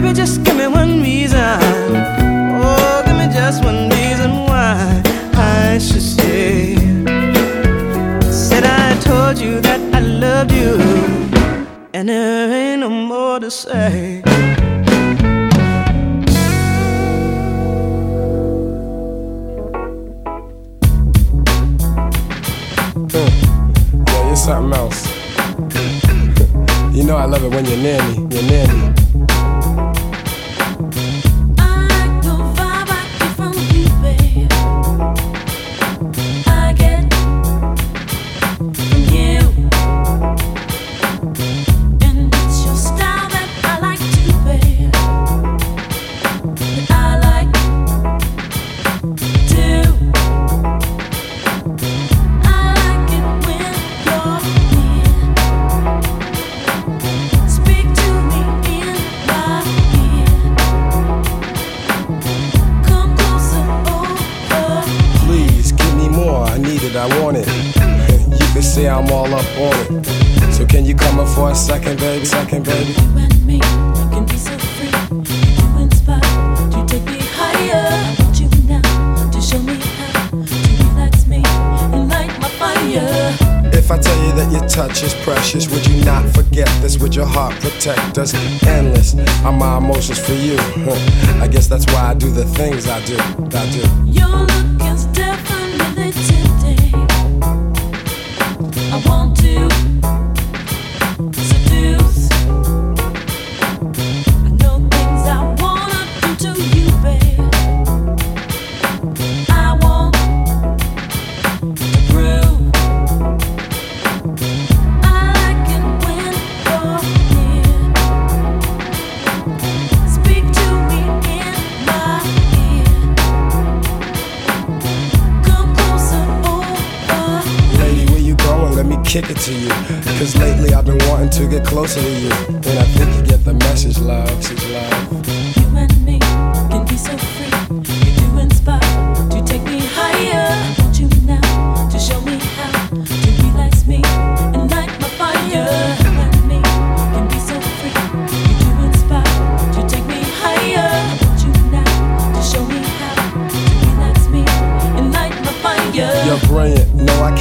Baby, just give me one reason. Oh, give me just one reason why I should stay. Said I told you that I loved you, and there ain't no more to say. something else. you know I love it when you're near me, you're near me. just endless. Are my emotions for you? I guess that's why I do the things I do. I do. You're looking kick it to you. Cause lately I've been wanting to get closer to you. And I think you get the message, love. Message, love.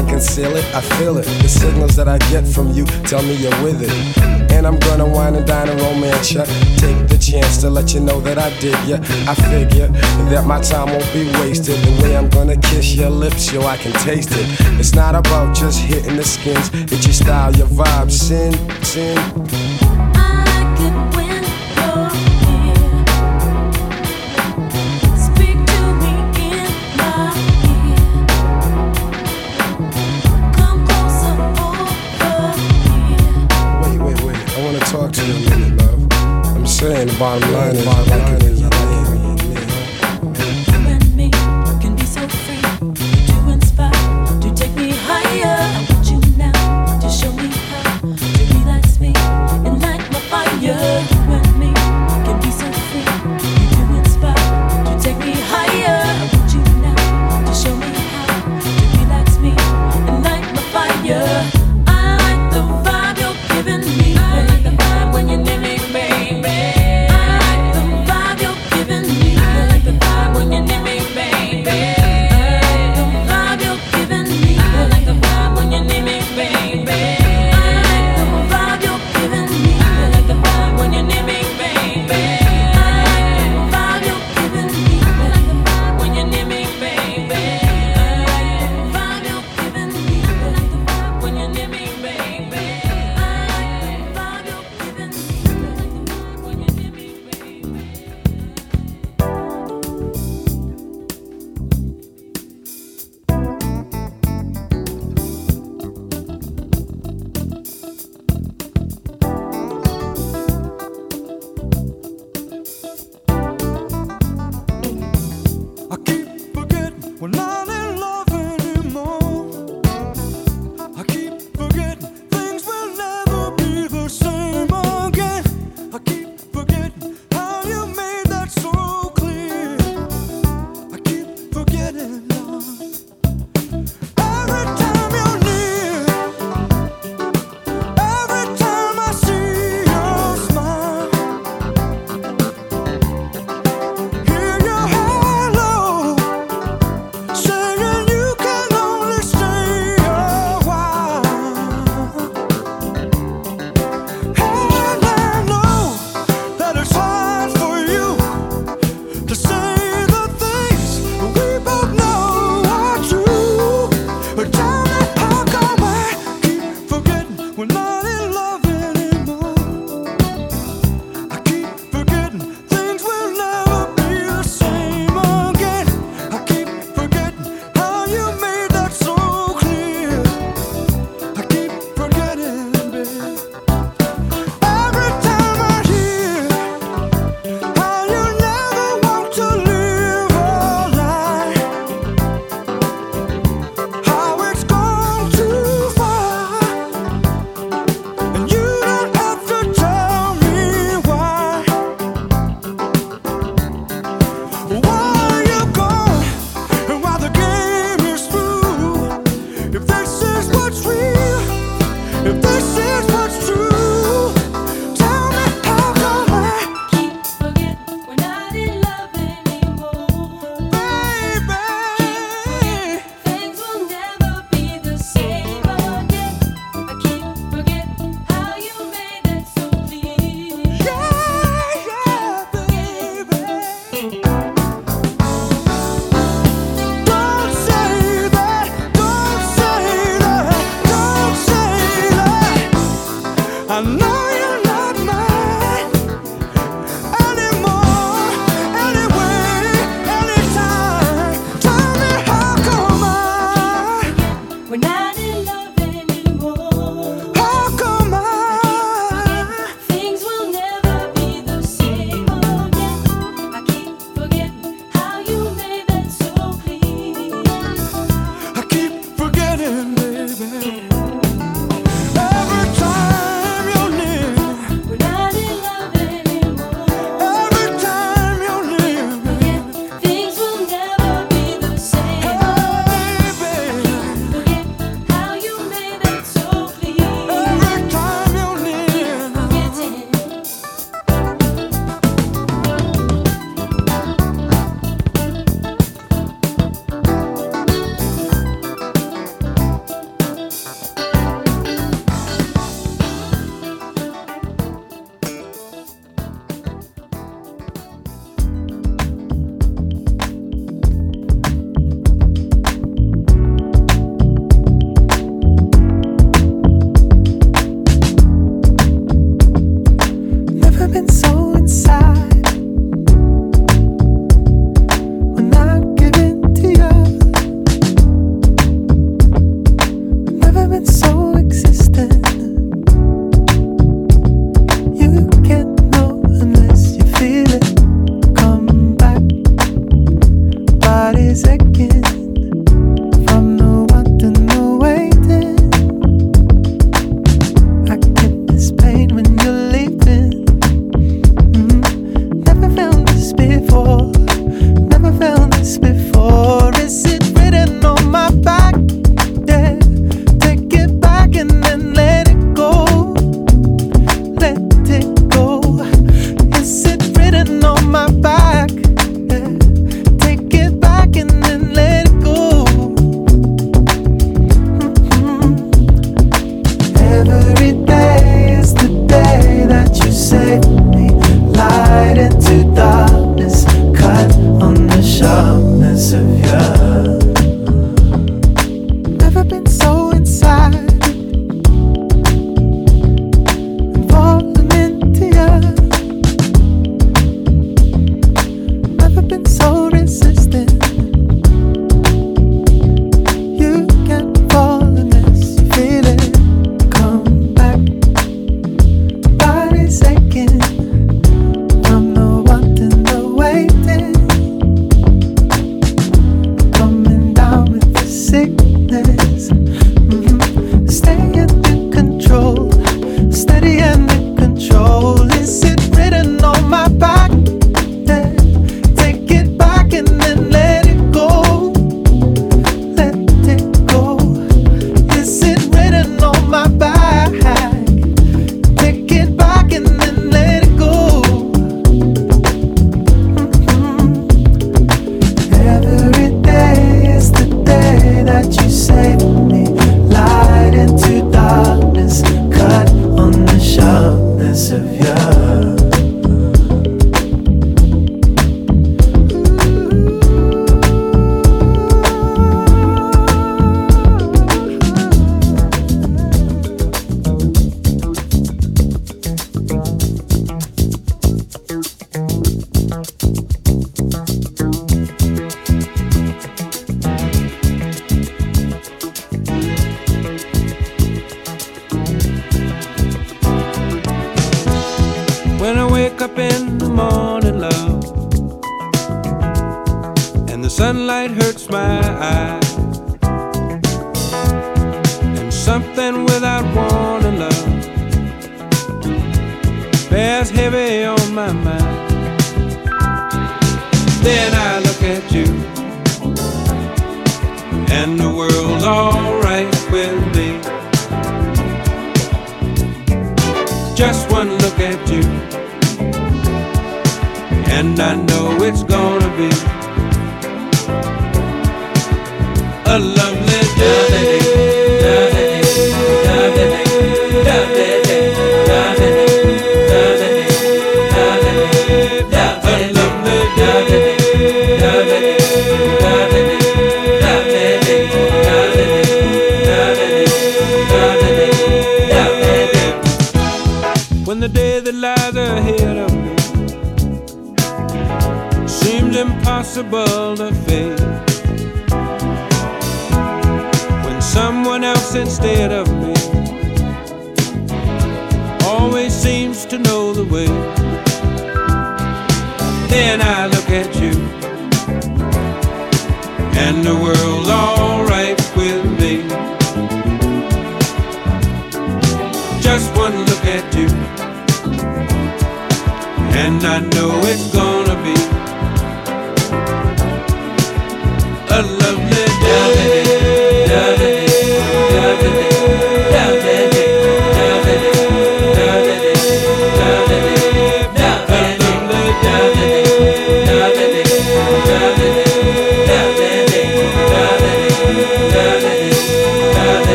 can't conceal it, I feel it. The signals that I get from you tell me you're with it. And I'm gonna wine and dine and romance ya. Take the chance to let you know that I did ya. I figure that my time won't be wasted. The way I'm gonna kiss your lips, yo, I can taste it. It's not about just hitting the skins, it's your style, your vibe, sin, sin. bottom line is.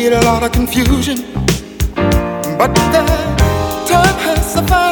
create a lot of confusion, but the time has survived.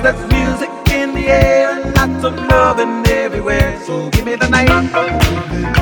Cause there's music in the air and lots of loving everywhere. So give me the night.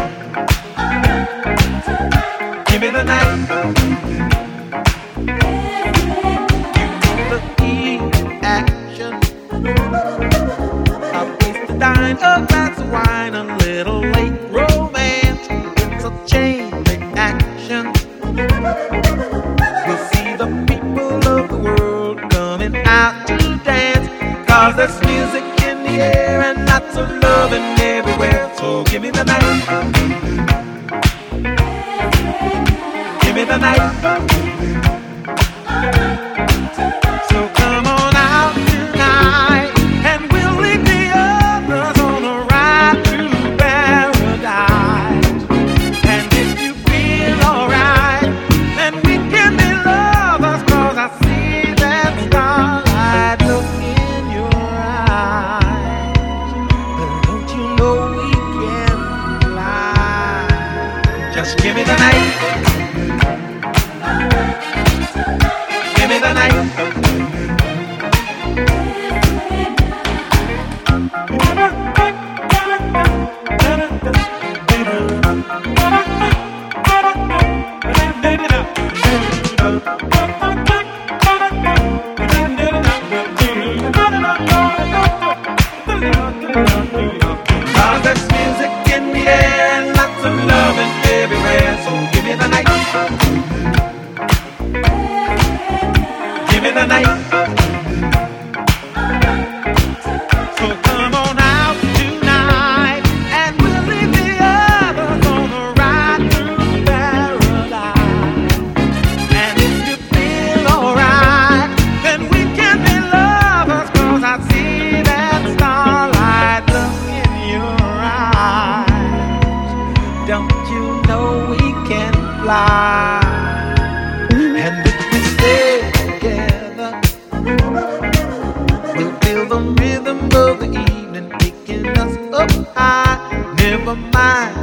of mine.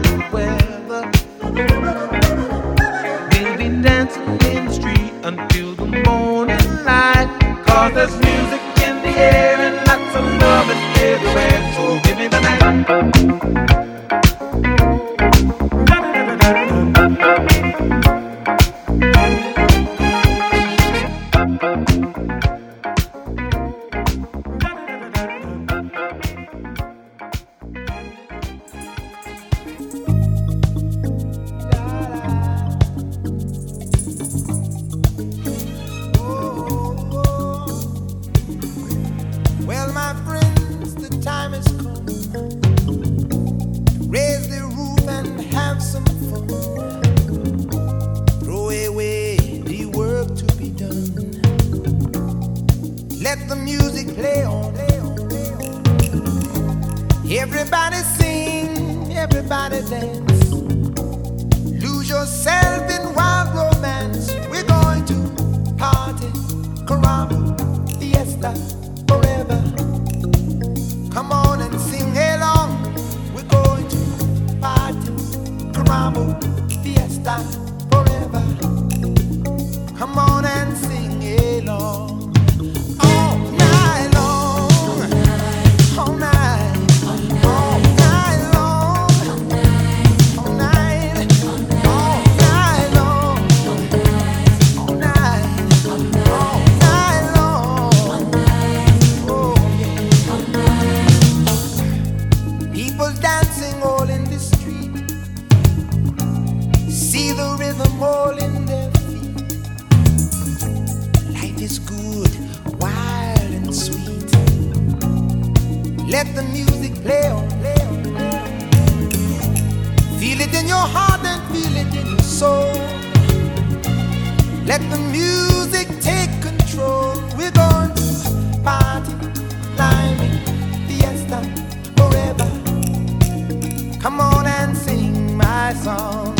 dancing all in the street. See the rhythm all in their feet. Life is good, wild and sweet. Let the music play on, play on, play on. Feel it in your heart and feel it in your soul. Let the music take song.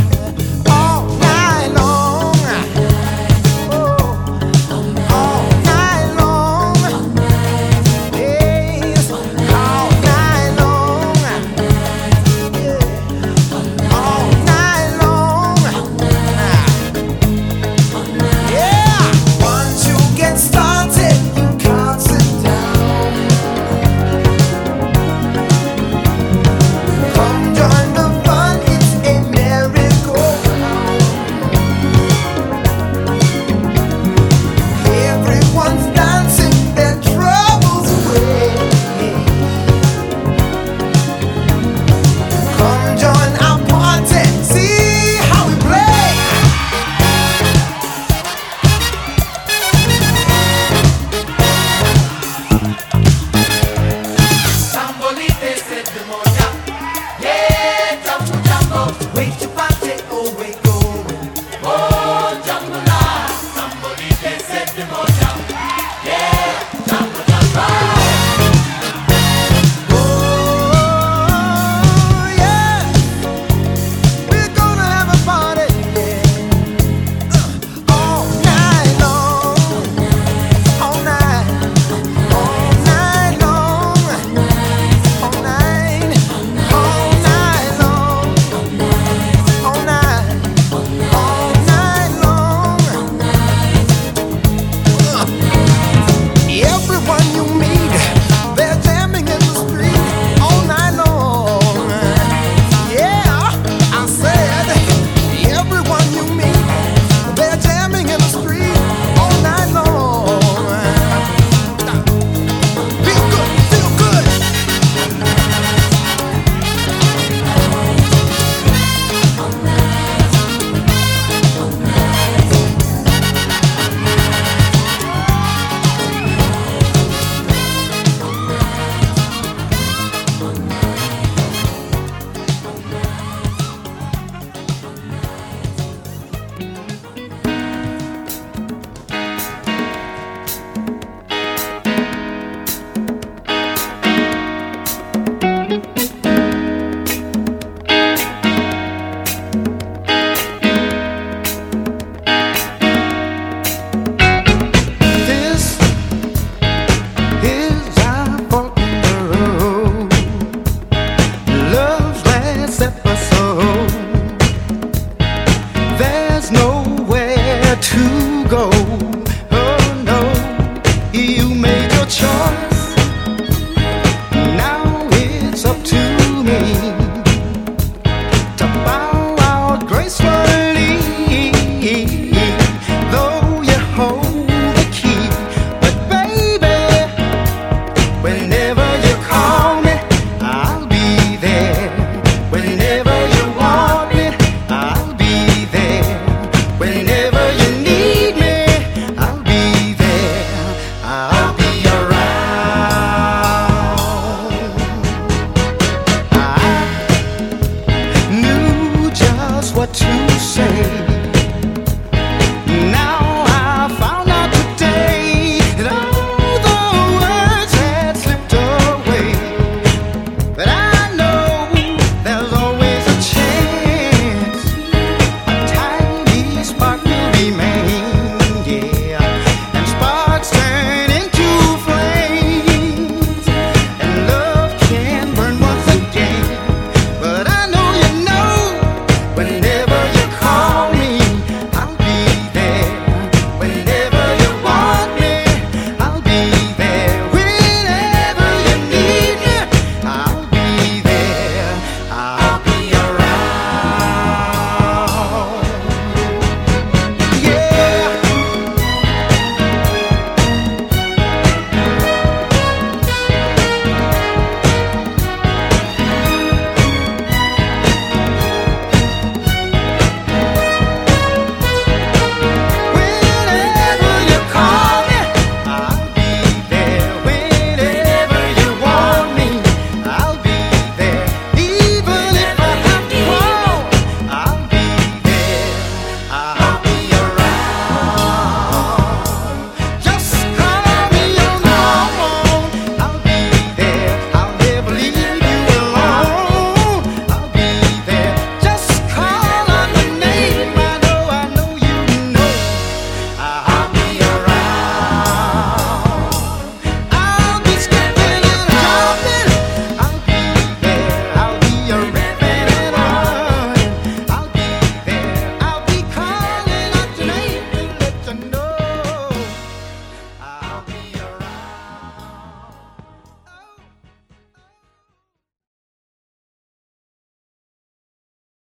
what to say.